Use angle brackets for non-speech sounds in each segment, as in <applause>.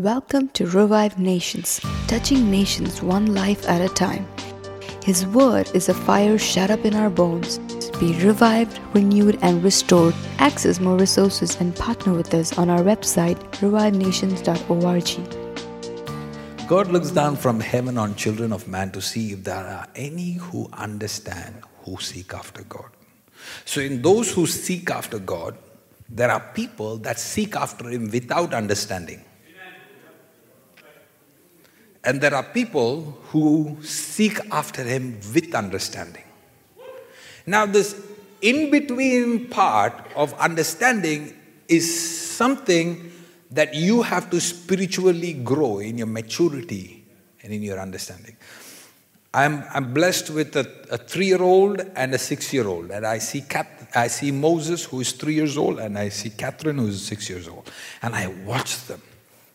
Welcome to Revive Nations, touching nations one life at a time. His word is a fire shut up in our bones. Be revived, renewed, and restored. Access more resources and partner with us on our website, revivenations.org. God looks down from heaven on children of man to see if there are any who understand, who seek after God. So, in those who seek after God, there are people that seek after Him without understanding. And there are people who seek after Him with understanding. Now, this in between part of understanding is something that you have to spiritually grow in your maturity and in your understanding. I'm, I'm blessed with a, a three year old and a six year old. And I see, Kat, I see Moses, who is three years old, and I see Catherine, who is six years old. And I watch them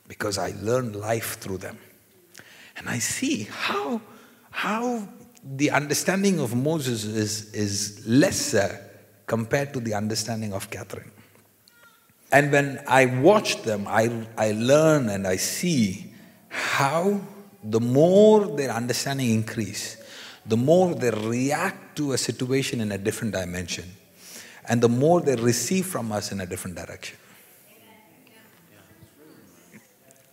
because I learn life through them. And I see how, how the understanding of Moses is, is lesser compared to the understanding of Catherine. And when I watch them, I, I learn and I see how the more their understanding increase, the more they react to a situation in a different dimension, and the more they receive from us in a different direction.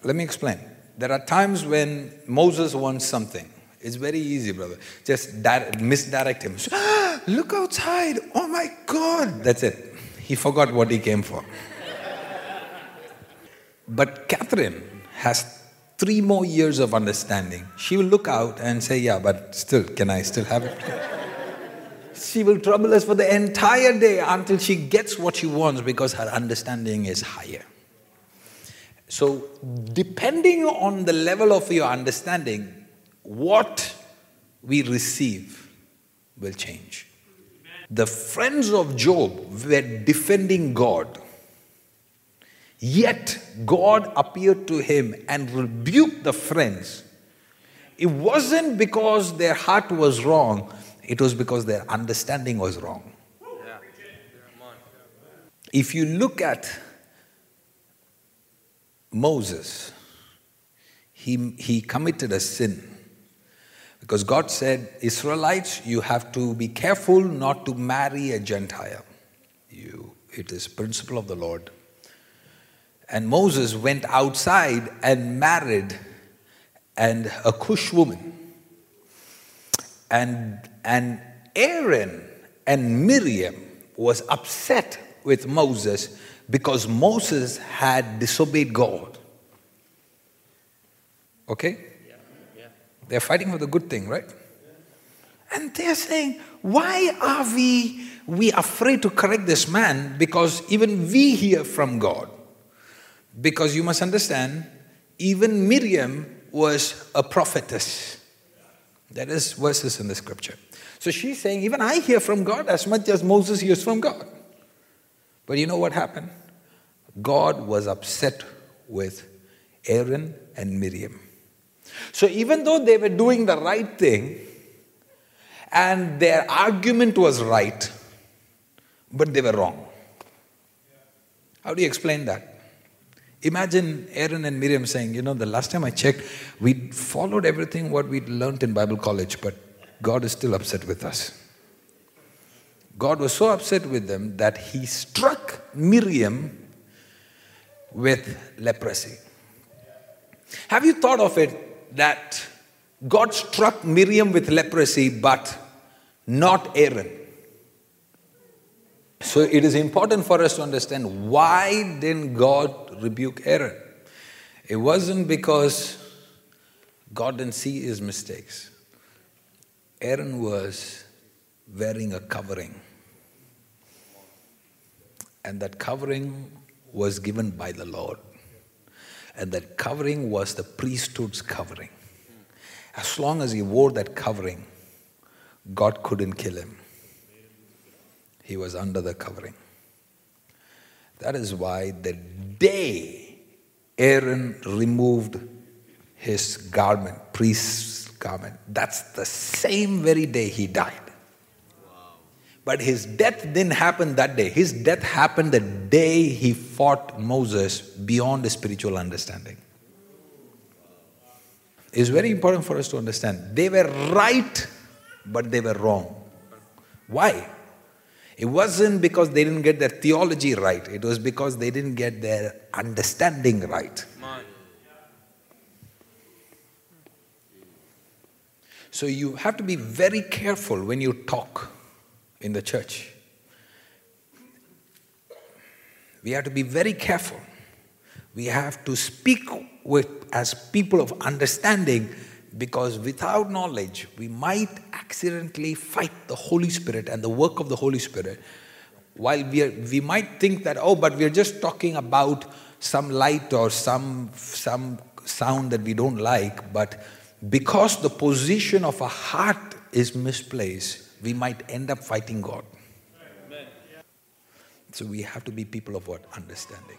Let me explain. There are times when Moses wants something. It's very easy, brother. Just di- misdirect him. <gasps> Look outside. Oh my God. That's it. He forgot what he came for. <laughs> but Catherine has three more years of understanding. She will look out and say, Yeah, but still, can I still have it? <laughs> she will trouble us for the entire day until she gets what she wants because her understanding is higher. So, depending on the level of your understanding, what we receive will change. The friends of Job were defending God, yet God appeared to him and rebuked the friends. It wasn't because their heart was wrong, it was because their understanding was wrong. If you look at Moses, he, he committed a sin. Because God said, Israelites, you have to be careful not to marry a Gentile. You, it is principle of the Lord. And Moses went outside and married and a Cush woman. And, and Aaron and Miriam was upset with Moses because Moses had disobeyed God. Okay? Yeah. Yeah. They're fighting for the good thing, right? And they're saying, why are we, we afraid to correct this man? Because even we hear from God. Because you must understand, even Miriam was a prophetess. That is verses in the scripture. So she's saying, even I hear from God as much as Moses hears from God. But you know what happened? God was upset with Aaron and Miriam. So even though they were doing the right thing and their argument was right, but they were wrong. How do you explain that? Imagine Aaron and Miriam saying, you know, the last time I checked, we followed everything what we learned in Bible college, but God is still upset with us. God was so upset with them that he struck Miriam with leprosy. Have you thought of it that God struck Miriam with leprosy but not Aaron? So it is important for us to understand why didn't God rebuke Aaron? It wasn't because God didn't see his mistakes. Aaron was wearing a covering. And that covering was given by the Lord. And that covering was the priesthood's covering. As long as he wore that covering, God couldn't kill him. He was under the covering. That is why the day Aaron removed his garment, priest's garment, that's the same very day he died. But his death didn't happen that day. His death happened the day he fought Moses beyond his spiritual understanding. It's very important for us to understand. They were right, but they were wrong. Why? It wasn't because they didn't get their theology right, it was because they didn't get their understanding right. So you have to be very careful when you talk in the church. We have to be very careful. We have to speak with as people of understanding because without knowledge we might accidentally fight the Holy Spirit and the work of the Holy Spirit. While we, are, we might think that, oh, but we're just talking about some light or some, some sound that we don't like, but because the position of a heart is misplaced, we might end up fighting God. So we have to be people of what? Understanding.